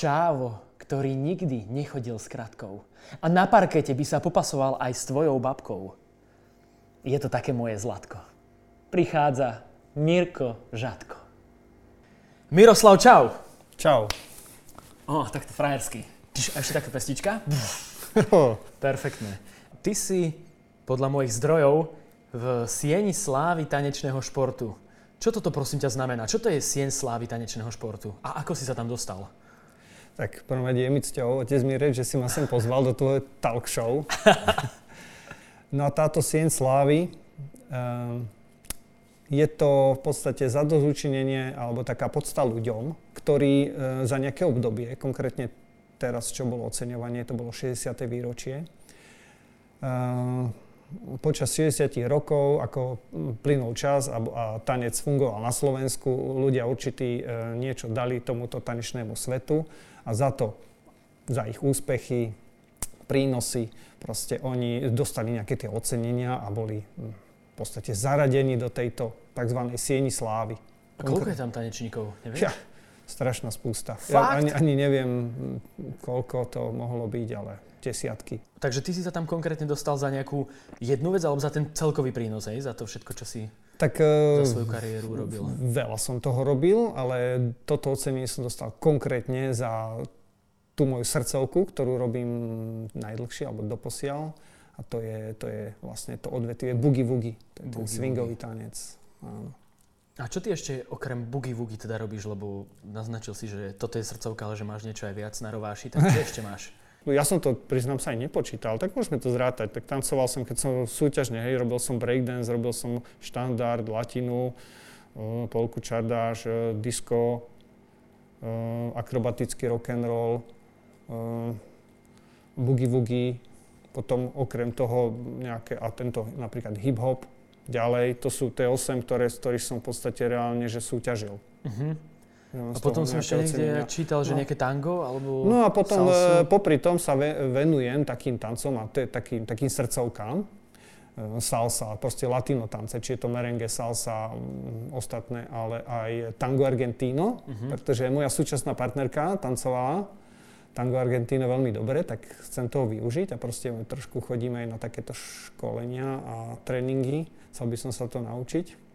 Čávo, ktorý nikdy nechodil s kratkou. A na parkete by sa popasoval aj s tvojou babkou. Je to také moje zlatko. Prichádza Mirko Žatko. Miroslav, čau. Čau. O, takto frajersky. Čiže ešte taká pestička? Perfektné. Ty si, podľa mojich zdrojov, v sieni slávy tanečného športu. Čo toto prosím ťa znamená? Čo to je sieň slávy tanečného športu? A ako si sa tam dostal? Tak prvom rade je mi cťou, otec mi reč, že si ma sem pozval do tvojho talk show. no a táto sieň slávy, um, je to v podstate zadozučinenie alebo taká podsta ľuďom, ktorí uh, za nejaké obdobie, konkrétne teraz, čo bolo oceňovanie, to bolo 60. výročie, uh, počas 60 rokov, ako plynul čas a, a tanec fungoval na Slovensku, ľudia určitý e, niečo dali tomuto tanečnému svetu a za to, za ich úspechy, prínosy, proste oni dostali nejaké tie ocenenia a boli v podstate zaradení do tejto tzv. sieni slávy. A koľko je tam tanečníkov? Nevieš? Ja, strašná spústa. Ja ani, ani neviem, koľko to mohlo byť, ale desiatky. Takže ty si sa tam konkrétne dostal za nejakú jednu vec alebo za ten celkový prínos, hej? za to všetko, čo si tak, za svoju kariéru robil? Veľa som toho robil, ale toto ocenenie som dostal konkrétne za tú moju srdcovku, ktorú robím najdlhšie alebo doposiaľ. A to je, to je vlastne to odvetvie boogie-woogie. To je ten swingový tanec. Áno. A čo ty ešte okrem boogie-woogie teda robíš, lebo naznačil si, že toto je srdcovka, ale že máš niečo aj viac na rováši, tak čo ešte máš? Ja som to, priznám sa, aj nepočítal, tak môžeme to zrátať. Tak tancoval som, keď som súťažne, hej, robil som breakdance, robil som štandard, latinu, uh, polku čardáš, uh, disco, uh, akrobatický rock and roll, boogie-woogie, potom okrem toho nejaké, a tento napríklad hip-hop, ďalej, to sú tie 8, ktoré, z ktorých som v podstate reálne, že súťažil. Uh-huh. A potom som ešte niekde čítal, že no. nejaké tango alebo No a potom salsu. E, popri tom sa venujem takým tancom a je takým, takým srdcovkám. E, salsa, proste latino tance, či je to merengue, salsa, ostatné, ale aj tango argentino, uh-huh. pretože moja súčasná partnerka tancovala tango argentino veľmi dobre, tak chcem toho využiť a proste trošku chodíme aj na takéto školenia a tréningy. Chcel by som sa to naučiť.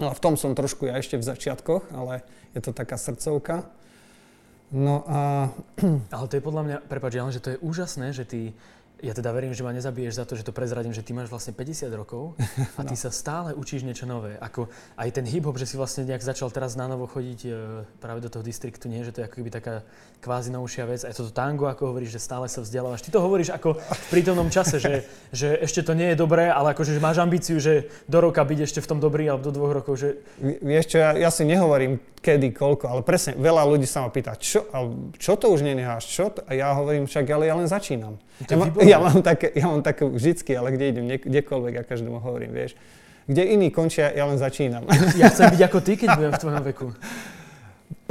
No a v tom som trošku ja ešte v začiatkoch, ale je to taká srdcovka. No a... Ale to je podľa mňa, prepáč, že to je úžasné, že ty ja teda verím, že ma nezabiješ za to, že to prezradím, že ty máš vlastne 50 rokov a ty no. sa stále učíš niečo nové. Ako aj ten hip-hop, že si vlastne nejak začal teraz na novo chodiť e, práve do toho distriktu, nie? Že to je ako keby taká kvázi novšia vec. Aj toto tango, ako hovoríš, že stále sa vzdelávaš. Ty to hovoríš ako v prítomnom čase, že, že ešte to nie je dobré, ale akože že máš ambíciu, že do roka byť ešte v tom dobrý alebo do dvoch rokov. Že... Vieš čo, ja, ja si nehovorím kedy, koľko, ale presne, veľa ľudí sa ma pýta, čo, čo to už nenecháš, čo? To? A ja hovorím však, ale ja len začínam. Ja, má, ja, mám také, ja mám také vždycky, ale kde idem, kdekoľvek, ja každému hovorím, vieš. Kde iní končia, ja len začínam. Ja chcem byť ako ty, keď budem v tvojom veku.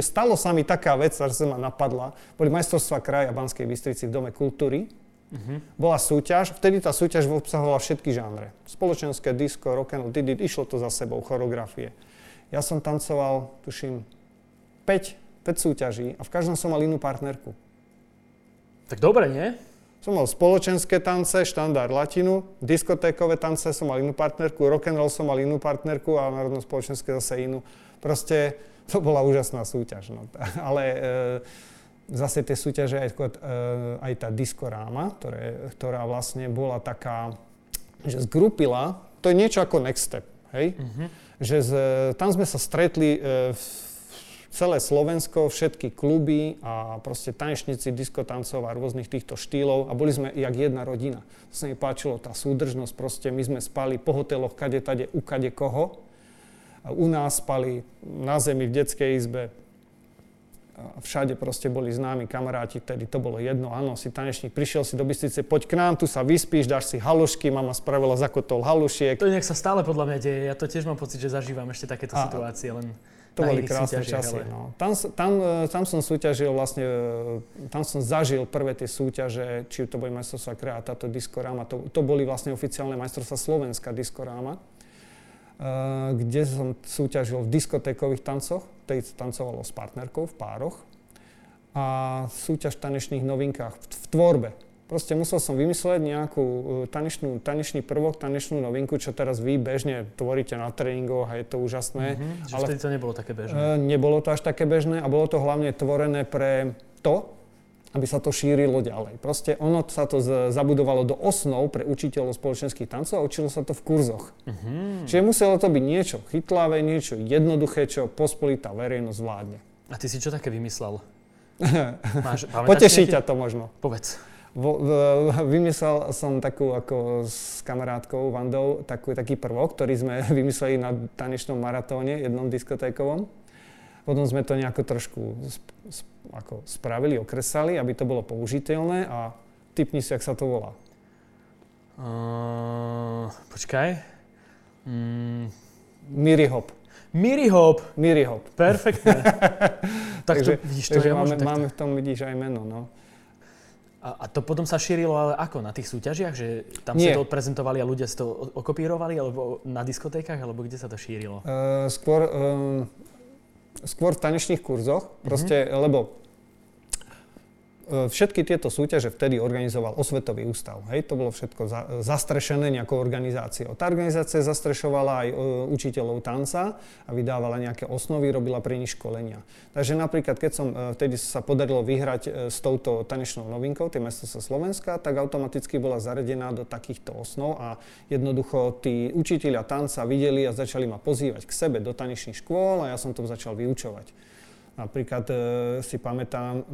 Stalo sa mi taká vec, ktorá sa ma napadla. Boli majstrovstvá kraja Banskej Bystrici v Dome kultúry. Uh-huh. Bola súťaž, vtedy tá súťaž obsahovala všetky žánre. Spoločenské, disco, rock and roll, išlo to za sebou, choreografie. Ja som tancoval, tuším, 5, 5 súťaží a v každom som mal inú partnerku. Tak dobre, nie? Som mal spoločenské tance, štandard latinu, diskotékové tance som mal inú partnerku, rock and roll som mal inú partnerku a národno spoločenské zase inú. Proste to bola úžasná súťaž. No. Ale e, zase tie súťaže, aj, e, aj tá diskoráma, ktoré, ktorá vlastne bola taká, že zgrupila, to je niečo ako Next Step, hej? Uh-huh že z, tam sme sa stretli e, celé Slovensko, všetky kluby a proste tanečníci, diskotancov a rôznych týchto štýlov a boli sme jak jedna rodina. To sa mi páčilo, tá súdržnosť, proste my sme spali po hoteloch kade tade, u kade koho. A u nás spali na zemi v detskej izbe, a všade proste boli známi kamaráti, vtedy to bolo jedno, áno, si tanečník, prišiel si do Bystrice, poď k nám, tu sa vyspíš, dáš si halušky, mama spravila zakotol halušiek. To nech sa stále podľa mňa deje, ja to tiež mám pocit, že zažívam ešte takéto a, situácie, len to boli krásne časy. No. Tam, tam, tam som súťažil vlastne, tam som zažil prvé tie súťaže, či to boli majstrovstvá kraja, táto diskoráma, to, to boli vlastne oficiálne majstrovstvá Slovenská diskoráma, uh, kde som súťažil v diskotékových tancoch, tej tancovalo s partnerkou v pároch. a súťaž v tanečných novinkách, v, v tvorbe. Proste musel som vymysleť nejakú uh, tanečnú, tanečný prvok, tanečnú novinku, čo teraz vy bežne tvoríte na tréningoch a je to úžasné. Mm-hmm, ale vtedy to nebolo také bežné. Uh, nebolo to až také bežné a bolo to hlavne tvorené pre to, aby sa to šírilo ďalej. Proste ono sa to z, zabudovalo do osnov pre učiteľov spoločenských tancov a učilo sa to v kurzoch. Mm-hmm. Čiže muselo to byť niečo chytlavé, niečo jednoduché, čo pospolitá verejnosť vládne. A ty si čo také vymyslel? Máš, Poteší ťa to možno. Povedz. Vo, v, vymyslel som takú ako s kamarátkou Vandou takú, taký prvok, ktorý sme vymysleli na tanečnom maratóne, jednom diskotékovom. Potom sme to nejako trošku sp, sp, ako spravili, okresali, aby to bolo použiteľné a typni si, ak sa to volá. Uh, počkaj. Mm. Miri Hop. Miri Hop. Miri Hop. Perfektné. tak takže, to, vidíš, to takže máme, máme v tom, vidíš, aj meno, no. A, a to potom sa šírilo ale ako? Na tých súťažiach? Že tam Nie. to odprezentovali a ľudia si to okopírovali? Alebo na diskotékach? Alebo kde sa to šírilo? Uh, skôr, um, skôr v tanečných kurzoch. Proste, mm-hmm. lebo všetky tieto súťaže vtedy organizoval Osvetový ústav. Hej, to bolo všetko za, zastrešené nejakou organizáciou. Tá organizácia zastrešovala aj e, učiteľov tanca a vydávala nejaké osnovy, robila pre nich školenia. Takže napríklad, keď som e, vtedy sa podarilo vyhrať e, s touto tanečnou novinkou, tie sa Slovenska, tak automaticky bola zaradená do takýchto osnov a jednoducho tí učiteľia tanca videli a začali ma pozývať k sebe do tanečných škôl a ja som to začal vyučovať. Napríklad e, si pamätám,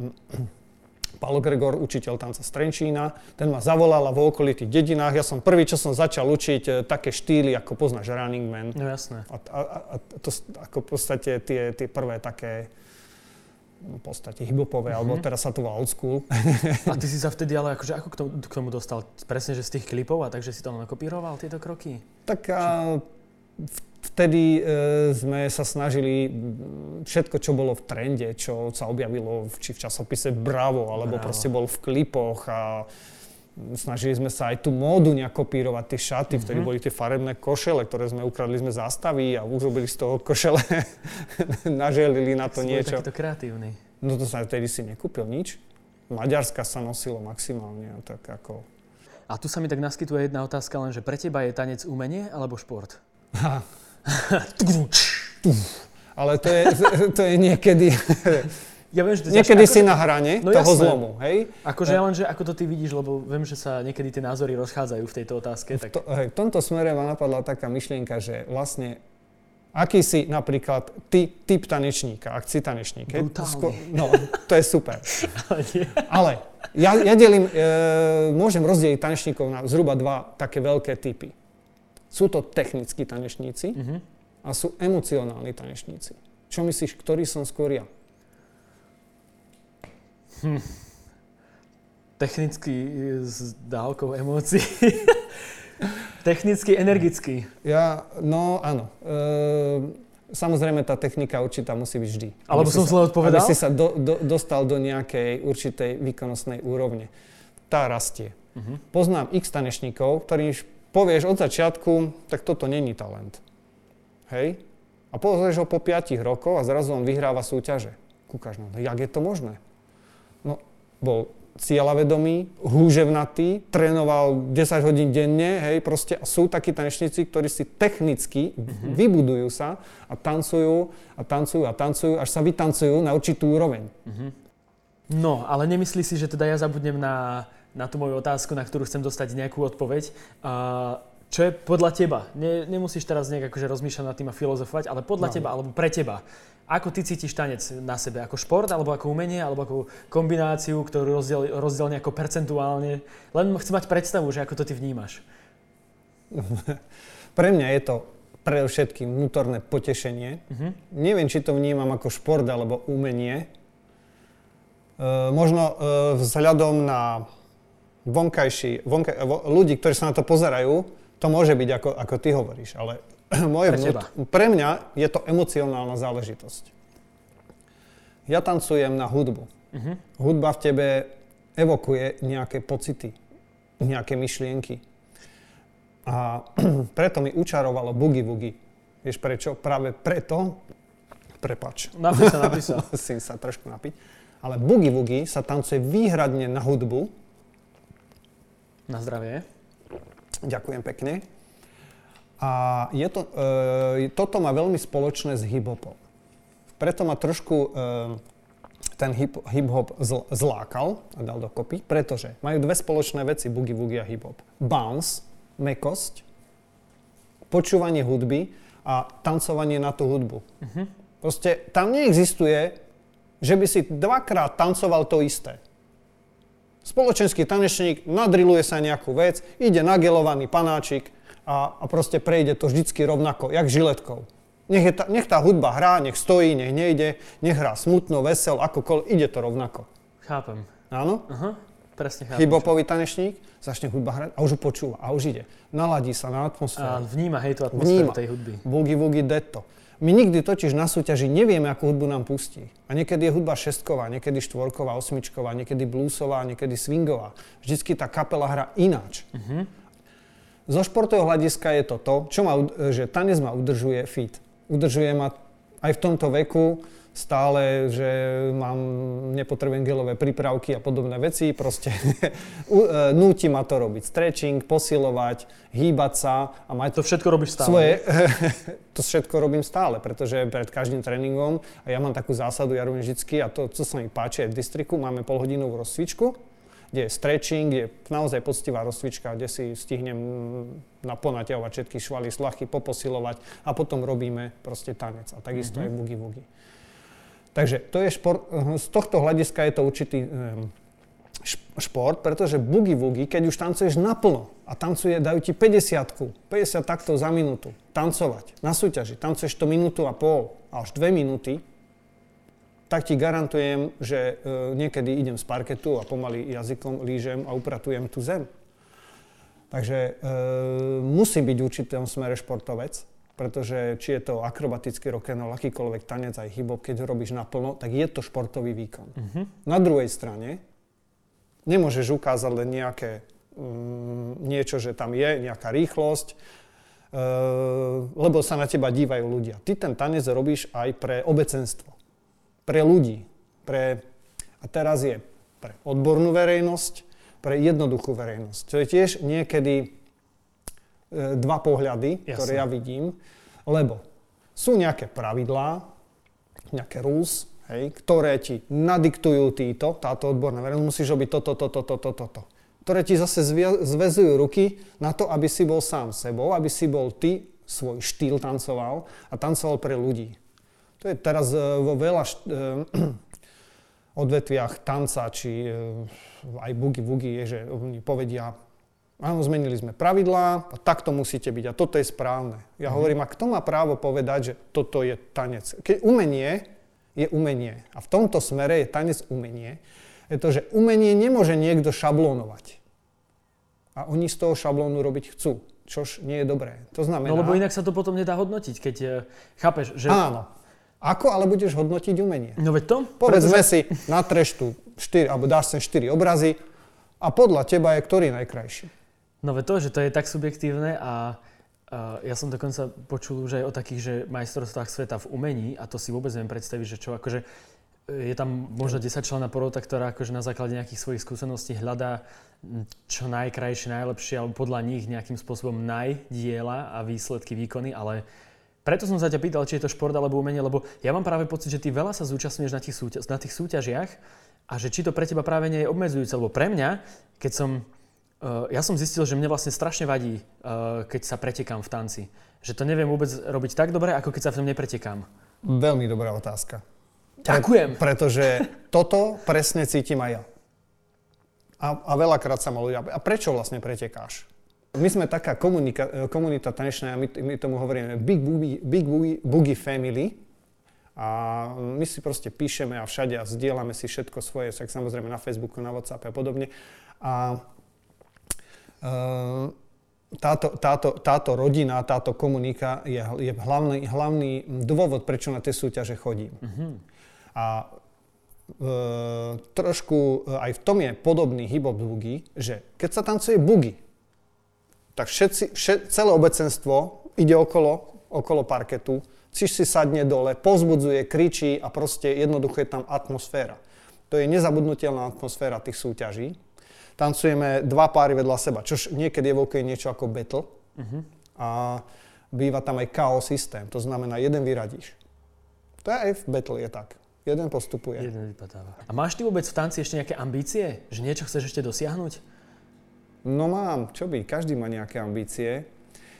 Paolo Gregor, učiteľ tanca z Trenčína, ten ma zavolal a vo okolitých dedinách. Ja som prvý, čo som začal učiť, e, také štýly, ako poznáš Running Man. No jasné. A, a, a to ako v podstate tie, tie prvé také v podstate hip-hopové, mm-hmm. alebo teraz sa to volá old school. A ty si sa vtedy ale akože ako k tomu, k tomu dostal? Presne, že z tých klipov a takže si tam nakopíroval tieto kroky? Tak a, v vtedy e, sme sa snažili všetko, čo bolo v trende, čo sa objavilo či v časopise Bravo, alebo Bravo. proste bol v klipoch a snažili sme sa aj tú módu nejak kopírovať, tie šaty, mm-hmm. vtedy boli tie farebné košele, ktoré sme ukradli sme zástavy a urobili z toho košele, naželili na to niečo. takýto kreatívny. No to sa vtedy si nekúpil nič. Maďarska sa nosilo maximálne, tak ako... A tu sa mi tak naskytuje jedna otázka, len že pre teba je tanec umenie alebo šport? Ale to je, to je niekedy... Ja viem, že to niekedy si na hrane no toho jasné. zlomu, hej? Akože ja len, že ako to ty vidíš, lebo viem, že sa niekedy tie názory rozchádzajú v tejto otázke. Tak... V, to, hej, v tomto smere ma napadla taká myšlienka, že vlastne aký si napríklad ty typ tanečníka, ak si tanečník. Skôr, no, to je super. Ale ja, ja delím, e, môžem rozdeliť tanečníkov na zhruba dva také veľké typy. Sú to technickí tanečníci uh-huh. a sú emocionálni tanečníci. Čo myslíš, ktorý som skôr ja? Hm. Technicky s dávkou emócií. Technicky, energický. Ja, no áno. E, samozrejme tá technika určitá musí byť vždy. Alebo som zle odpovedal? Aby si sa do, do, dostal do nejakej určitej výkonnostnej úrovne. Tá rastie. Uh-huh. Poznám x tanečníkov, ktorí povieš od začiatku, tak toto není talent. Hej? A pozrieš ho po 5 rokoch a zrazu on vyhráva súťaže. Kúkaš na to, jak je to možné? No, bol cieľavedomý, húževnatý, trénoval 10 hodín denne, hej, proste a sú takí tanečníci, ktorí si technicky mm-hmm. vybudujú sa a tancujú a tancujú a tancujú, až sa vytancujú na určitú úroveň. Mm-hmm. No, ale nemyslí si, že teda ja zabudnem na na tú moju otázku, na ktorú chcem dostať nejakú odpoveď. Uh, čo je podľa teba? Ne, nemusíš teraz nejak akože rozmýšľať nad tým a filozofovať, ale podľa no. teba alebo pre teba. Ako ty cítiš tanec na sebe? Ako šport, alebo ako umenie, alebo ako kombináciu, ktorú rozdiel, rozdiel nejako percentuálne? Len chcem mať predstavu, že ako to ty vnímaš. pre mňa je to predovšetkým vnútorné potešenie. Uh-huh. Neviem, či to vnímam ako šport alebo umenie. E, možno e, vzhľadom na vonkajší, vonkaj, ľudí, ktorí sa na to pozerajú, to môže byť ako, ako ty hovoríš, ale moje pre, vnút, pre mňa je to emocionálna záležitosť. Ja tancujem na hudbu. Uh-huh. Hudba v tebe evokuje nejaké pocity, nejaké myšlienky. A preto mi učarovalo Boogie Woogie. Vieš prečo? Práve preto, prepač. Napísa, napísa. Musím sa trošku napiť. Ale boogie-woogie sa tancuje výhradne na hudbu. Na zdravie. Ďakujem pekne. A je to, e, toto má veľmi spoločné s hip-hopom. Preto ma trošku e, ten hip, hip-hop zl, zlákal a dal dokopy, pretože majú dve spoločné veci, boogie-woogie a hip-hop. Bounce, mekosť, počúvanie hudby a tancovanie na tú hudbu. Uh-huh. Proste tam neexistuje, že by si dvakrát tancoval to isté. Spoločenský tanečník nadriluje sa nejakú vec, ide nagelovaný panáčik a, a proste prejde to vždycky rovnako, jak žiletkou. Nech, je tá, nech tá hudba hrá, nech stojí, nech nejde, nech hrá smutno, vesel, akokoľvek, ide to rovnako. Chápem. Áno? Aha, presne chápem. Hybopový tanečník začne hudba hrať a už ju počúva a už ide. Naladí sa na atmosféru. A vníma, hej, tú atmosféru Vníma. tej hudby. Boogie Woogie Detto. My nikdy totiž na súťaži nevieme, akú hudbu nám pustí. A niekedy je hudba šestková, niekedy štvorková, osmičková, niekedy bluesová, niekedy swingová. Vždycky tá kapela hrá ináč. Uh-huh. Zo športového hľadiska je to to, čo ma, že tanec ma udržuje fit. Udržuje ma aj v tomto veku stále, že mám, nepotrebujem gelové prípravky a podobné veci, proste e, núti ma to robiť. Stretching, posilovať, hýbať sa a mať To všetko robíš stále. svoje, to všetko robím stále, pretože pred každým tréningom, a ja mám takú zásadu, ja robím vždycky, a to, čo sa mi páči aj v distriku, máme polhodinovú rozcvičku, kde je stretching, kde je naozaj poctivá rozcvička, kde si stihnem naponaťahovať všetky švaly, slachy, poposilovať a potom robíme proste tanec. A takisto mm-hmm. aj boogie-woogie. Takže to je šport, z tohto hľadiska je to určitý um, šport, pretože boogie-woogie, keď už tancuješ naplno a tancuje, dajú ti 50 50 taktov za minútu, tancovať na súťaži, tancuješ to minútu a pol a až 2 minúty, tak ti garantujem, že e, niekedy idem z parketu a pomaly jazykom lížem a upratujem tú zem. Takže e, musí byť v určitom smere športovec, pretože či je to akrobatický rock'n'roll, akýkoľvek tanec, aj hip keď ho robíš naplno, tak je to športový výkon. Mhm. Na druhej strane nemôžeš ukázať len nejaké, mm, niečo, že tam je, nejaká rýchlosť, e, lebo sa na teba dívajú ľudia. Ty ten tanec robíš aj pre obecenstvo, pre ľudí, pre, a teraz je pre odbornú verejnosť, pre jednoduchú verejnosť. To je tiež niekedy dva pohľady, Jasne. ktoré ja vidím, lebo sú nejaké pravidlá, nejaké rules, hej, ktoré ti nadiktujú títo, táto odborná verejnosť, musíš robiť toto, toto, toto, toto. Ktoré ti zase zvia- zväzujú ruky na to, aby si bol sám sebou, aby si bol ty, svoj štýl tancoval a tancoval pre ľudí. To je teraz e, vo veľa št- e, odvetviach tanca, či e, aj je, že oni povedia, áno, zmenili sme pravidlá a takto musíte byť a toto je správne. Ja hovorím, a kto má právo povedať, že toto je tanec? Keď umenie je umenie a v tomto smere je tanec umenie, je to, že umenie nemôže niekto šablónovať. A oni z toho šablónu robiť chcú, čož nie je dobré. To znamená... No lebo inak sa to potom nedá hodnotiť, keď e, chápeš, že... Áno. Ako ale budeš hodnotiť umenie? No veď to? Povedzme si, natreš tu 4, alebo dáš sem 4 obrazy a podľa teba je ktorý najkrajší? No veď to, že to je tak subjektívne a, a ja som dokonca počul už aj o takých, že majstrovstvách sveta v umení a to si vôbec neviem predstaviť, že čo akože e, je tam možno 10 člena porota, ktorá akože na základe nejakých svojich skúseností hľadá čo najkrajšie, najlepšie alebo podľa nich nejakým spôsobom najdiela a výsledky, výkony, ale preto som sa ťa pýtal, či je to šport alebo umenie, lebo ja mám práve pocit, že ty veľa sa zúčastňuješ na tých, súťa- na tých súťažiach a že či to pre teba práve nie je obmedzujúce, lebo pre mňa, keď som Uh, ja som zistil, že mne vlastne strašne vadí, uh, keď sa pretekám v tanci. Že to neviem vôbec robiť tak dobre, ako keď sa v tom nepretekám. Veľmi dobrá otázka. Ďakujem. Pretože toto presne cítim aj ja. A, a veľakrát sa ma ľudia... A prečo vlastne pretekáš? My sme taká komunika, komunita tanečná, my, my tomu hovoríme Big Boogie, Big Boogie, Boogie Family. A my si proste píšeme a všade a zdieľame si všetko svoje, tak samozrejme na Facebooku, na WhatsApp a podobne. A táto, táto, táto rodina, táto komunika je, je hlavný, hlavný dôvod, prečo na tie súťaže chodím. Mhm. A e, trošku aj v tom je podobný hip-hop boogie, že keď sa tancuje boogie, tak všetci, všet, celé obecenstvo ide okolo, okolo parketu, čiž si sadne dole, pozbudzuje, kričí a proste jednoducho je tam atmosféra. To je nezabudnutelná atmosféra tých súťaží. Tancujeme dva páry vedľa seba, čo niekedy evokuje niečo ako battle. Uh-huh. A býva tam aj KO systém, to znamená, jeden vyradíš. To je aj v battle je tak. Jeden postupuje. Jeden vypadáva. A máš ty vôbec v tanci ešte nejaké ambície? Že niečo chceš ešte dosiahnuť? No mám, čo by, každý má nejaké ambície.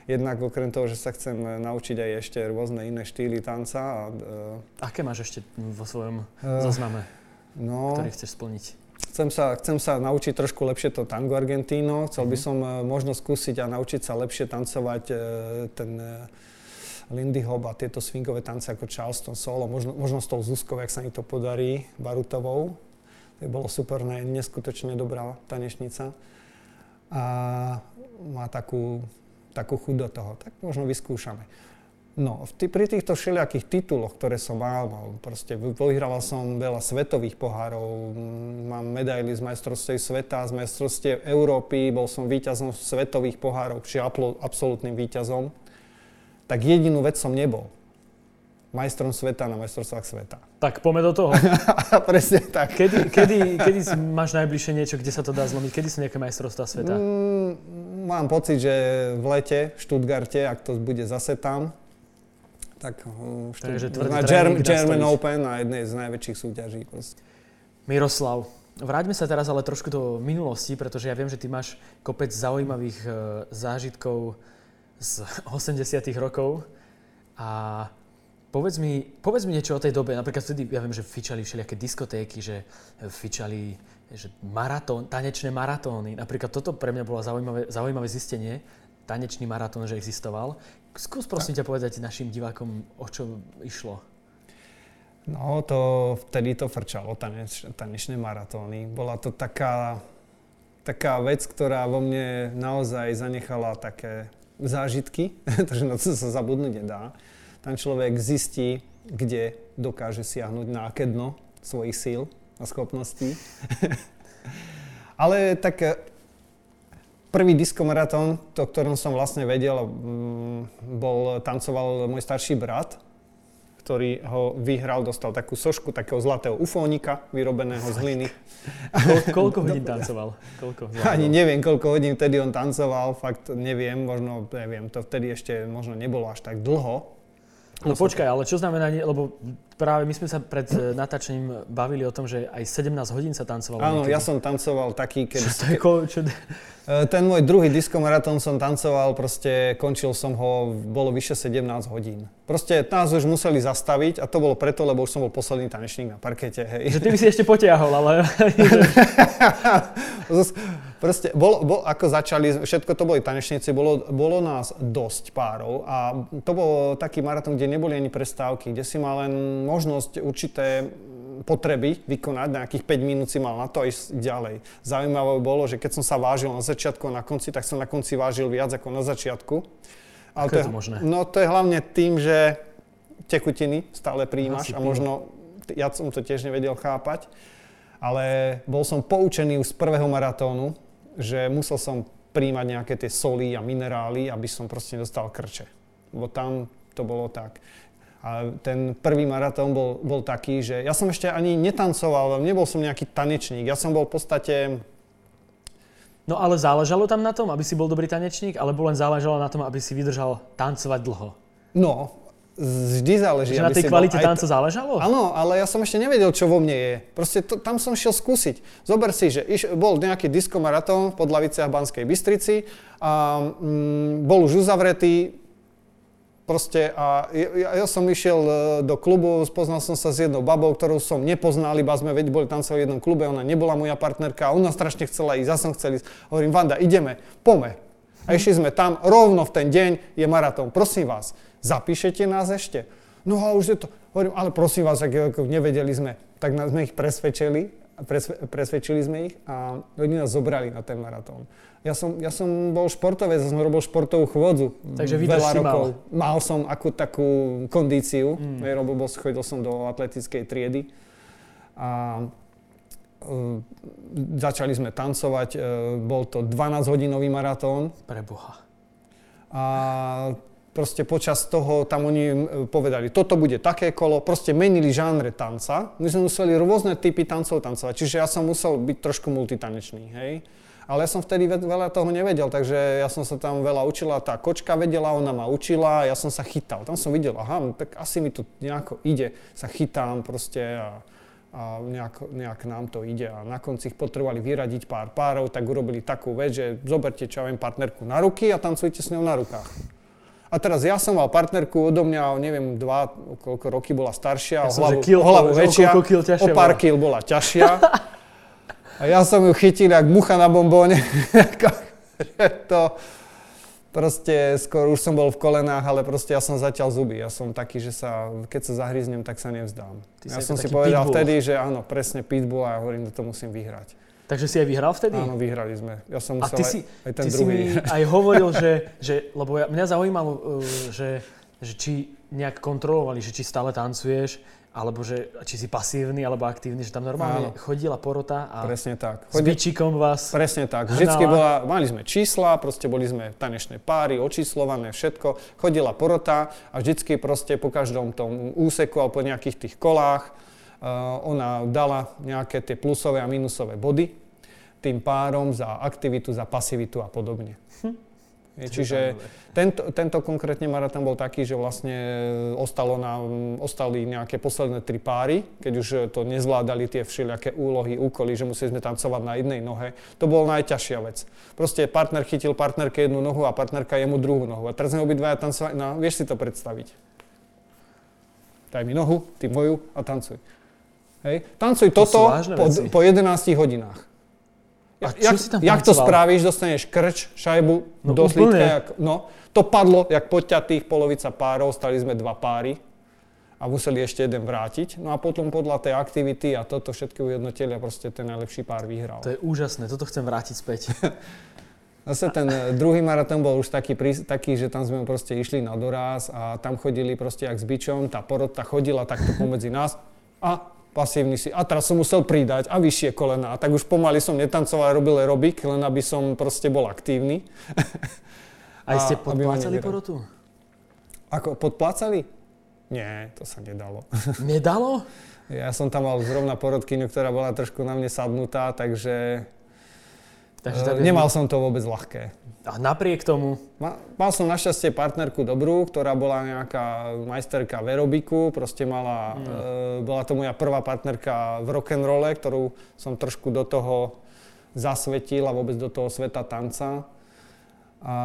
Jednak okrem toho, že sa chcem naučiť aj ešte rôzne iné štýly tanca. A, uh, Aké máš ešte vo svojom uh, zozname, no, ktorý chceš splniť? Chcem sa, chcem sa naučiť trošku lepšie to tango argentíno. Chcel by mhm. som uh, možno skúsiť a naučiť sa lepšie tancovať uh, ten uh, Lindy Hop a tieto swingové tance ako Charleston Solo. Možno, možno s tou Zuzkou, ak sa mi to podarí, Barutovou. To bolo super, neskutočne dobrá tanečnica. A má takú takú chuť do toho. Tak možno vyskúšame. No, tý, pri týchto všelijakých tituloch, ktoré som mal, mal proste vyhrával som veľa svetových pohárov, mám medaily z majstrovstiev sveta, z majstrovstiev Európy, bol som víťazom svetových pohárov, či absolútnym víťazom. Tak jedinú vec som nebol majstrom sveta na majstrovstvách sveta. Tak poďme do toho. Presne tak. Kedy, kedy, kedy máš najbližšie niečo, kde sa to dá zlomiť? Kedy sú nejaké majstrovstvá sveta? Mm, mám pocit, že v lete v Štutgarte, ak to bude zase tam, tak štú... Takže na German, German Open na jednej z najväčších súťaží. Proste. Miroslav, vráťme sa teraz ale trošku do minulosti, pretože ja viem, že ty máš kopec zaujímavých uh, zážitkov z 80 rokov a Povedz mi, povedz mi niečo o tej dobe. Napríklad vtedy, ja viem, že fičali všelijaké diskotéky, že fičali že maratón, tanečné maratóny. Napríklad toto pre mňa bolo zaujímavé, zaujímavé zistenie. Tanečný maratón, že existoval. Skús prosím ťa povedať našim divákom, o čo išlo. No, to vtedy to frčalo, taneč, tanečné maratóny. Bola to taká, taká vec, ktorá vo mne naozaj zanechala také zážitky, takže na to sa zabudnúť nedá tam človek zistí, kde dokáže siahnuť na aké dno svojich síl a schopností. Ale tak prvý diskomaratón, to ktorom som vlastne vedel, mm, bol, tancoval môj starší brat, ktorý ho vyhral, dostal takú sošku takého zlatého ufónika, vyrobeného z hliny. Kol, koľko hodín tancoval? Koľko Ani neviem, koľko hodín vtedy on tancoval, fakt neviem, možno, neviem, to vtedy ešte možno nebolo až tak dlho, No počkaj, ale čo znamená, lebo práve my sme sa pred eh, natáčaním bavili o tom, že aj 17 hodín sa tancovalo. Áno, niekedy. ja som tancoval taký, keď... Čo to je, ko, čo... Eh, ten môj druhý diskomaratón som tancoval, proste končil som ho, bolo vyše 17 hodín. Proste nás už museli zastaviť a to bolo preto, lebo už som bol posledný tanečník na parkete, hej. Že ty by si ešte potiahol, ale... Proste, bol, bol, ako začali, všetko to boli tanečníci, bolo, bolo nás dosť párov a to bol taký maratón, kde neboli ani prestávky, kde si mal len možnosť určité potreby vykonať, nejakých 5 minút si mal na to ísť ďalej. Zaujímavé bolo, že keď som sa vážil na začiatku a na konci, tak som na konci vážil viac ako na začiatku. Ale Ako to je to možné? No to je hlavne tým, že tekutiny stále príjimaš a možno, ja som to tiež nevedel chápať, ale bol som poučený už z prvého maratónu, že musel som príjmať nejaké tie soli a minerály, aby som proste nedostal krče. Lebo tam to bolo tak. A ten prvý maratón bol, bol taký, že ja som ešte ani netancoval, nebol som nejaký tanečník. Ja som bol v podstate... No ale záležalo tam na tom, aby si bol dobrý tanečník, alebo len záležalo na tom, aby si vydržal tancovať dlho? No, vždy záleží. Že na tej kvalite tanca t- záležalo? Áno, ale ja som ešte nevedel, čo vo mne je. Proste to, tam som šiel skúsiť. Zober si, že iš, bol nejaký diskomaratón v Podlaviciach Banskej Bystrici a mm, bol už uzavretý, Proste a ja, ja som išiel e, do klubu, spoznal som sa s jednou babou, ktorú som nepoznal, iba sme veď boli tancovať v jednom klube, ona nebola moja partnerka a ona strašne chcela ísť, ja som chcel ísť. Hovorím, Vanda, ideme, pome. A išli sme tam, rovno v ten deň je maratón. Prosím vás, zapíšete nás ešte? No a už je to, hovorím, ale prosím vás, ak nevedeli sme, tak sme ich presvedčili, presve, presvedčili sme ich a oni nás zobrali na ten maratón. Ja som, ja som bol športovec, ja som robil športovú chôdzu. Takže veľa rokov. Mal. mal som akú takú kondíciu, mm. robil, chodil som do atletickej triedy a uh, začali sme tancovať, uh, bol to 12-hodinový maratón. Pre Boha. A proste počas toho tam oni povedali, toto bude také kolo, proste menili žánre tanca. My sme museli rôzne typy tancov tancovať, čiže ja som musel byť trošku multitanečný, hej. Ale ja som vtedy veľa toho nevedel, takže ja som sa tam veľa učila, tá kočka vedela, ona ma učila, ja som sa chytal. Tam som videl, aha, tak asi mi to nejako ide, sa chytám proste a, a nejak, nejak nám to ide. A na konci ich potrebovali vyradiť pár párov, tak urobili takú vec, že zoberte, čo ja viem, partnerku na ruky a tancujte s ňou na rukách. A teraz ja som mal partnerku odo mňa, neviem, dva, koľko roky bola staršia, ja o hlavu, kil, hlavu väčšia, o, o pár kil bola ťažšia. A ja som ju chytil jak mucha na bombóne. to proste skôr už som bol v kolenách, ale proste ja som zatiaľ zuby. Ja som taký, že sa, keď sa zahryznem, tak sa nevzdám. Ty ja som si povedal pitbull. vtedy, že áno, presne pitbull a ja hovorím, že to musím vyhrať. Takže si aj vyhral vtedy? Áno, vyhrali sme. Ja som musel a ty si, aj, ten ty druhý. si mi aj hovoril, že, že lebo ja, mňa zaujímalo, uh, že, že či nejak kontrolovali, že či stále tancuješ, alebo že či si pasívny alebo aktívny, že tam normálne Áno. chodila porota a Presne tak. Chodil... s bičikom vás Presne tak. Vždycky bola, mali sme čísla, proste boli sme tanečné páry, očíslované, všetko. Chodila porota a vždycky proste po každom tom úseku alebo po nejakých tých kolách ona dala nejaké tie plusové a minusové body tým párom za aktivitu, za pasivitu a podobne. Hm. Čiže tento, tento konkrétne maratón bol taký, že vlastne ostalo nám, ostali nejaké posledné tri páry, keď už to nezvládali tie všelijaké úlohy, úkoly, že museli sme tancovať na jednej nohe. To bola najťažšia vec. Proste partner chytil partnerke jednu nohu a partnerka jemu druhú nohu. A teraz sme obidvaja tancovali, no vieš si to predstaviť. Daj mi nohu, ty moju a tancuj. Hej. Tancuj to toto po, po 11 hodinách. A jak, si tam jak to spravíš, dostaneš krč, šajbu no, do slítka, jak, no, to padlo, jak poďatých polovica párov, stali sme dva páry a museli ešte jeden vrátiť. No a potom podľa tej aktivity a toto všetky ujednotili a proste ten najlepší pár vyhral. To je úžasné, toto chcem vrátiť späť. Zase ten eh, druhý maratón bol už taký, taký, že tam sme proste išli na doraz a tam chodili proste jak s bičom, tá porota chodila takto pomedzi nás a pasívny si. A teraz som musel pridať a vyššie kolena. A tak už pomaly som netancoval, robil aerobik, len aby som proste bol aktívny. A, a ste podplácali porotu? Ako, podplácali? Nie, to sa nedalo. Nedalo? Ja som tam mal zrovna porodkyňu, ktorá bola trošku na mne sadnutá, takže, takže tak nemal som to vôbec ľahké. A napriek tomu? Ma, mal som našťastie partnerku dobrú, ktorá bola nejaká majsterka v aerobiku, proste mala, mm. e, bola to moja prvá partnerka v rock'n'rolle, ktorú som trošku do toho zasvetil a vôbec do toho sveta tanca. A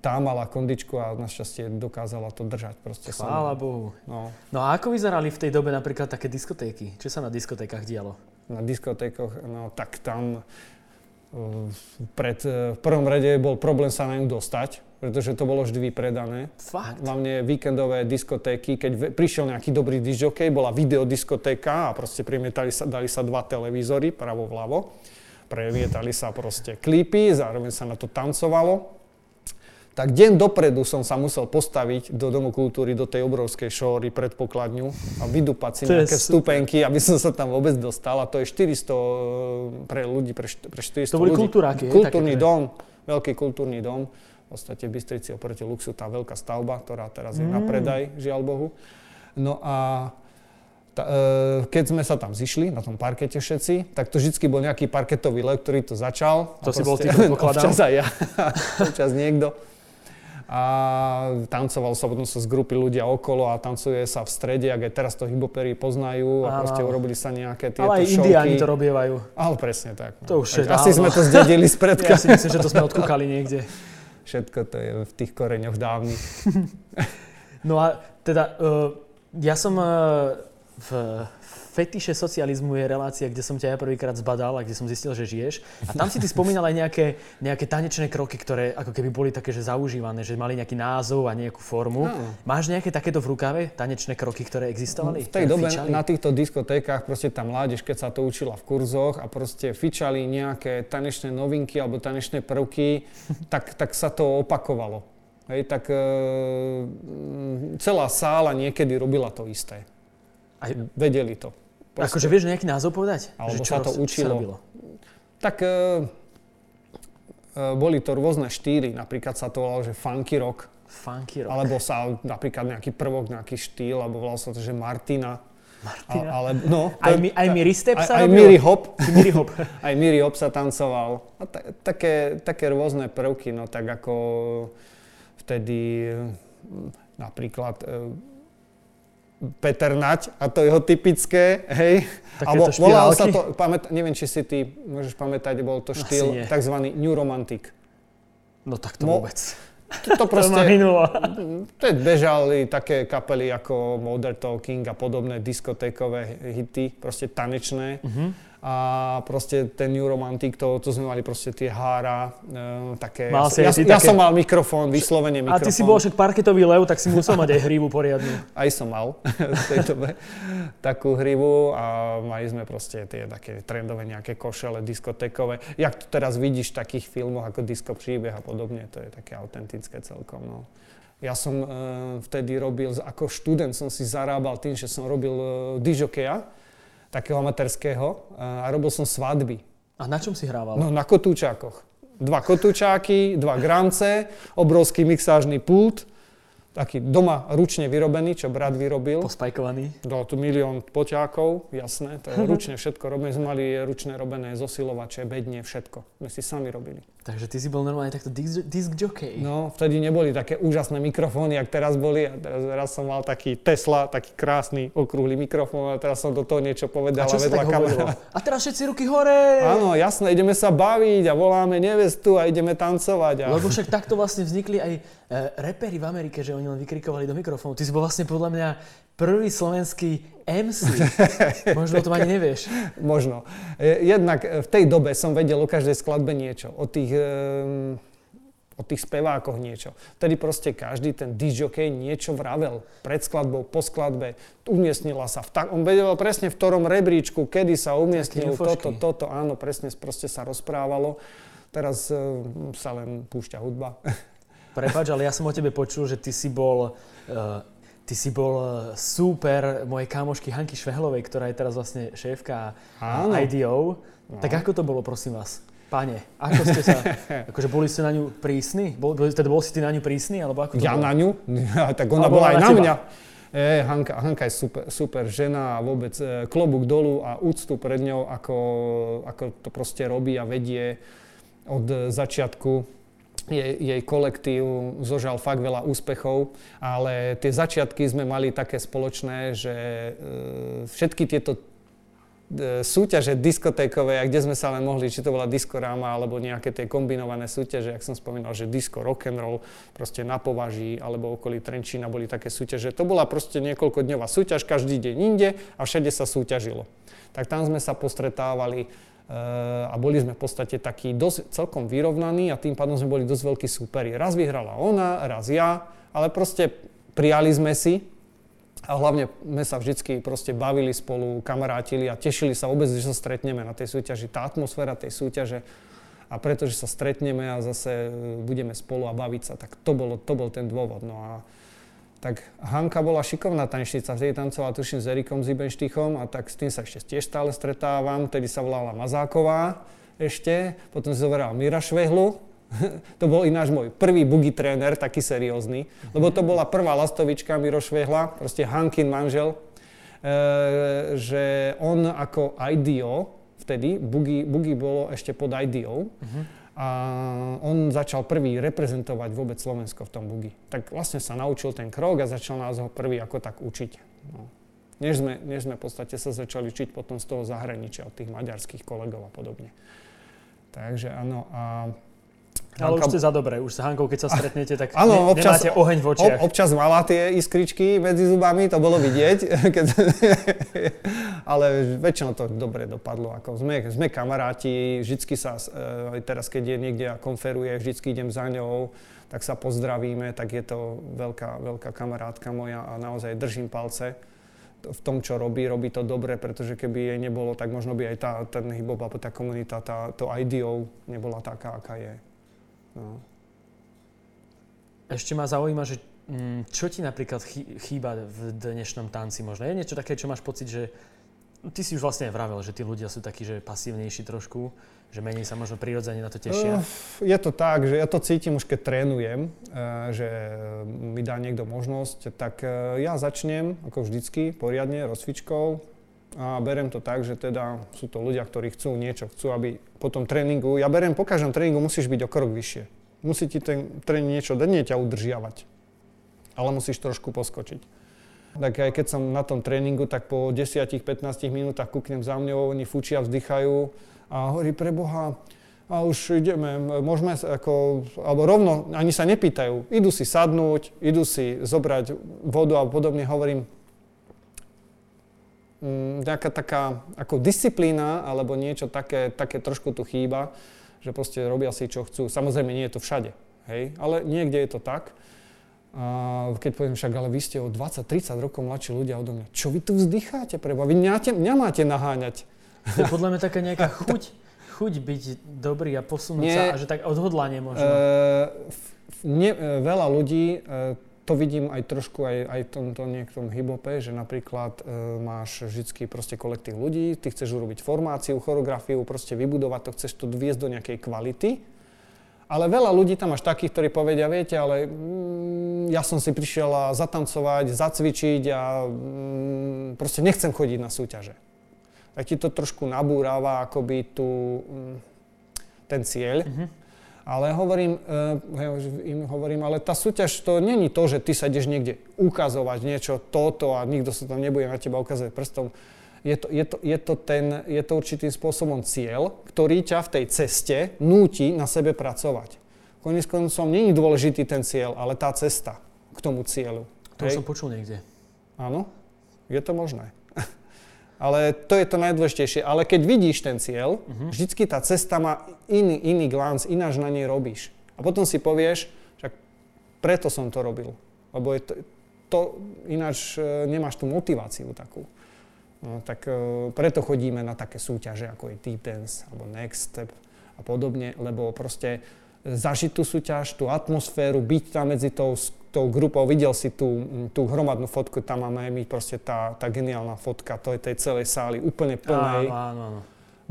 tá mala kondičku a našťastie dokázala to držať proste Chvála Bohu. No. no a ako vyzerali v tej dobe napríklad také diskotéky? Čo sa na diskotékach dialo? Na diskotékoch, no tak tam pred, v prvom rade bol problém sa na ňu dostať, pretože to bolo vždy vypredané. Fakt? Hlavne víkendové diskotéky, keď prišiel nejaký dobrý disjokej, bola videodiskotéka a proste primietali sa, dali sa dva televízory, pravo vľavo. Premietali sa proste klipy, zároveň sa na to tancovalo tak deň dopredu som sa musel postaviť do Domu kultúry, do tej obrovskej šóry predpokladňu a vydupať si nejaké stupenky, aby som sa tam vôbec dostal. A to je 400 e, pre ľudí, pre, pre 400 to boli ľudí. kultúráky, Kultúrny dom, veľký kultúrny dom. V podstate Bystrici oproti Luxu tá veľká stavba, ktorá teraz je mm. na predaj, žiaľ Bohu. No a ta, e, keď sme sa tam zišli na tom parkete všetci, tak to vždy bol nejaký parketový lev, ktorý to začal. To si bol ty, Občas aj ja, občas niekto a tancoval sa, potom sa z grupy ľudia okolo a tancuje sa v strede, ak aj teraz to hybopery poznajú a proste urobili sa nejaké tieto Ale aj indiáni to robievajú. Ale presne tak. No. To už tak asi sme to zdedili spredka. Ja si myslím, že to sme odkúkali niekde. Všetko to je v tých koreňoch dávnych. no a teda, uh, ja som uh, v, fetiše socializmu je relácia, kde som ťa ja prvýkrát zbadal a kde som zistil, že žiješ. A tam si ty spomínal aj nejaké, nejaké tanečné kroky, ktoré ako keby boli také, že zaužívané, že mali nejaký názov a nejakú formu. No. Máš nejaké takéto v rukave, tanečné kroky, ktoré existovali? V tej dobe fičali? na týchto diskotékach proste tá mládež, keď sa to učila v kurzoch a proste fičali nejaké tanečné novinky alebo tanečné prvky, tak, tak sa to opakovalo. Hej, tak e, celá sála niekedy robila to isté. Aj vedeli to. Proste. Akože vieš nejaký názov povedať? Alebo že sa to učilo. Sa tak e, uh, boli to rôzne štýly, napríklad sa to volalo, že funky rock. Funky rock. Alebo sa napríklad nejaký prvok, nejaký štýl, alebo volalo sa to, že Martina. Martina. A, ale, no, aj, mi, aj Miri Step aj, sa aj robilo? Miri Hop. Miri Hop. aj Miri Hop sa tancoval. A ta, také, také rôzne prvky, no tak ako vtedy napríklad e, Peter Nať a to jeho typické, hej. Takéto Alebo volalo sa to, pamät, neviem, či si ty môžeš pamätať, bol to štýl tzv. New Romantic. No tak to Mo- vôbec. To, to To proste, minulo. Teď bežali také kapely ako Modern Talking a podobné diskotékové hity, proste tanečné. Mhm. A proste ten New Romantic, to, to sme mali proste tie hára, e, také... Mal si ja, ja také- som mal mikrofón, vyslovene A mikrofón. ty si bol však parketový lev, tak si musel mať aj hrívu poriadnu. Aj som mal v tej dobe takú hrivu a mali sme proste tie také trendové nejaké košele diskotékové. Jak to teraz vidíš v takých filmoch ako Disco príbeh a podobne, to je také autentické celkom. No. Ja som e, vtedy robil, ako študent som si zarábal tým, že som robil e, dižokeja, takého amatérského e, a robil som svadby. A na čom si hrával? No na kotúčákoch. Dva kotúčáky, dva gramce, obrovský mixážny pult, taký doma ručne vyrobený, čo brat vyrobil. Pospajkovaný. Dal tu milión poťákov, jasné, to je ručne všetko robené. Sme mali ručne robené zosilovače, bedne, všetko. My si sami robili. Takže ty si bol normálne takto disc, disc jockey. No, vtedy neboli také úžasné mikrofóny, jak teraz boli. A teraz, teraz som mal taký Tesla, taký krásny okrúhly mikrofón a teraz som do toho niečo povedal a čo hovorilo? kamera. A teraz všetci ruky hore! Áno, jasné, ideme sa baviť a voláme nevestu a ideme tancovať. A... Lebo však takto vlastne vznikli aj e, reperi v Amerike, že oni len vykrikovali do mikrofónu. Ty si bol vlastne podľa mňa prvý slovenský MC. Možno o tom ani nevieš. Možno. E, Jednak e, v tej dobe som vedel o každej skladbe niečo. O tých, um, o tých spevákoch niečo. Vtedy proste každý ten disjockey niečo vravel. Pred skladbou, po skladbe. Umiestnila sa. V ta- on vedel presne v ktorom rebríčku, kedy sa umiestnil toto, toto. Áno, presne proste sa rozprávalo. Teraz uh, sa len púšťa hudba. Prepač, ale ja som o tebe počul, že ty si bol, uh, ty si bol eh, super mojej kamošky Hanky Švehlovej, ktorá je teraz vlastne šéfka Áno. IDO. Tak ako to bolo, prosím vás? Pane, ako ste sa, akože boli ste na ňu prísni? Bol, teda bol si ty na ňu prísny, alebo ako to Ja bolo? na ňu? tak ona bola aj na na mňa. E, Hanka, Hanka je super, super žena a vôbec e, klobúk dolu a úctu pred ňou, ako, ako to proste robí a vedie od e, začiatku. Jej, jej kolektív zožal fakt veľa úspechov, ale tie začiatky sme mali také spoločné, že e, všetky tieto e, súťaže diskotékové, kde sme sa len mohli, či to bola diskoráma, alebo nejaké tie kombinované súťaže, ak som spomínal, že disco, rock and roll, proste na považí, alebo okolí Trenčína boli také súťaže. To bola proste niekoľkodňová súťaž, každý deň inde a všade sa súťažilo. Tak tam sme sa postretávali a boli sme v podstate takí dosť, celkom vyrovnaní a tým pádom sme boli dosť veľkí súperi. Raz vyhrala ona, raz ja, ale proste prijali sme si a hlavne sme sa vždycky proste bavili spolu, kamarátili a tešili sa vôbec, že sa stretneme na tej súťaži. Tá atmosféra tej súťaže a pretože sa stretneme a zase e, budeme spolu a baviť sa, tak to, bolo, to bol ten dôvod. No a tak Hanka bola šikovná tančnica, vtedy tancovala tuším s Erikom Zibenštichom a tak s tým sa ešte tiež stále stretávam. Vtedy sa volala Mazáková ešte, potom si zoberal Mira Švehlu, to bol ináč môj prvý boogie tréner, taký seriózny, lebo to bola prvá lastovička Miro Švehla, proste Hankin manžel, e, že on ako IDO, vtedy, boogie, boogie bolo ešte pod IDO, a on začal prvý reprezentovať vôbec Slovensko v tom bugi. Tak vlastne sa naučil ten krok a začal nás ho prvý ako tak učiť. No. Než, sme, než sme v podstate sa začali učiť potom z toho zahraničia, od tých maďarských kolegov a podobne. Takže áno. A Ale už ste za dobré, už sa Hankou, keď sa stretnete, tak Áno, ne, občas- nemáte oheň v očiach. Ob, občas mala tie iskričky medzi zubami, to bolo vidieť, keď, ale väčšinou to dobre dopadlo. Ako sme, sme kamaráti, vždycky sa, e, aj teraz keď je niekde a konferuje, vždycky idem za ňou, tak sa pozdravíme, tak je to veľká, veľká kamarátka moja a naozaj držím palce v tom, čo robí, robí to dobre, pretože keby jej nebolo, tak možno by aj tá, ten alebo tá komunita, tá, to IDO nebola taká, aká je. No. Ešte ma zaujíma, že mm, čo ti napríklad chý- chýba v dnešnom tanci možno? Je niečo také, čo máš pocit, že Ty si už vlastne aj vravel, že tí ľudia sú takí, že pasívnejší trošku, že menej sa možno prirodzene na to tešia. Je to tak, že ja to cítim už keď trénujem, eh, že mi dá niekto možnosť, tak eh, ja začnem ako vždycky poriadne rozcvičkou a berem to tak, že teda sú to ľudia, ktorí chcú niečo, chcú, aby po tom tréningu, ja berem po každom tréningu musíš byť o krok vyššie. Musí ti ten tréning niečo dať, nie ťa udržiavať, ale musíš trošku poskočiť tak aj keď som na tom tréningu, tak po 10-15 minútach kúknem za mňou, oni fučia, vzdychajú a hovorí pre Boha, a už ideme, môžeme ako, alebo rovno, ani sa nepýtajú, idú si sadnúť, idú si zobrať vodu a podobne, hovorím, nejaká taká ako disciplína alebo niečo také, také trošku tu chýba, že proste robia si čo chcú. Samozrejme nie je to všade, hej, ale niekde je to tak. A keď poviem však, ale vy ste o 20-30 rokov mladší ľudia odo mňa. Čo vy tu vzdycháte preba? Vy mňa, mňa máte naháňať. To je podľa mňa taká nejaká chuť, chuť byť dobrý a posunúť Nie, sa a že tak odhodlanie možno. E, ne, e, veľa ľudí, e, to vidím aj trošku aj, aj v tomto niektom hybope, že napríklad e, máš vždy proste kolektív ľudí, ty chceš urobiť formáciu, choreografiu, proste vybudovať to, chceš to viesť do nejakej kvality ale veľa ľudí tam máš takých, ktorí povedia, viete, ale mm, ja som si prišiel zatancovať, zacvičiť a mm, proste nechcem chodiť na súťaže. Tak ti to trošku nabúráva akoby tu mm, ten cieľ. Mm-hmm. Ale hovorím, uh, im hovorím, ale tá súťaž to není to, že ty sa ideš niekde ukazovať niečo toto a nikto sa tam nebude na teba ukazovať prstom je to, je, to, je, to ten, je to určitým spôsobom cieľ, ktorý ťa v tej ceste núti na sebe pracovať. Konec koncom je dôležitý ten cieľ, ale tá cesta k tomu cieľu. To Hej. som počul niekde. Áno, je to možné. Ale to je to najdôležitejšie. Ale keď vidíš ten cieľ, uh-huh. vždycky tá cesta má iný, iný glanc, ináč na nej robíš. A potom si povieš, však preto som to robil. Lebo je to, to ináč e, nemáš tú motiváciu takú. No, tak e, preto chodíme na také súťaže ako je T-Dance alebo Next Step a podobne, lebo proste zažiť tú súťaž, tú atmosféru, byť tam medzi tou, tou grupou, videl si tú, tú hromadnú fotku, tam máme my proste tá, tá geniálna fotka, to je tej celej sály, úplne plnej. Áno, áno, áno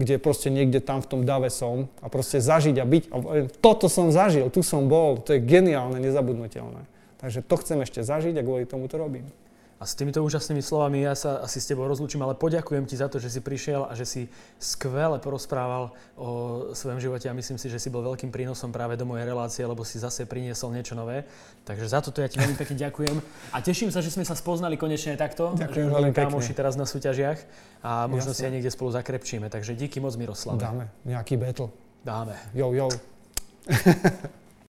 kde proste niekde tam v tom dave som a proste zažiť a byť. A toto som zažil, tu som bol, to je geniálne, nezabudnutelné. Takže to chcem ešte zažiť a kvôli tomu to robím. A s týmito úžasnými slovami ja sa asi s tebou rozlúčim, ale poďakujem ti za to, že si prišiel a že si skvele porozprával o svojom živote a myslím si, že si bol veľkým prínosom práve do mojej relácie, lebo si zase priniesol niečo nové. Takže za toto ja ti veľmi pekne ďakujem a teším sa, že sme sa spoznali konečne takto. Ďakujem veľmi pekne. Kámoši teraz na súťažiach a možno Jasne. si aj niekde spolu zakrepčíme. Takže díky moc Miroslav. Dáme nejaký battle. Dáme. Jo, jo.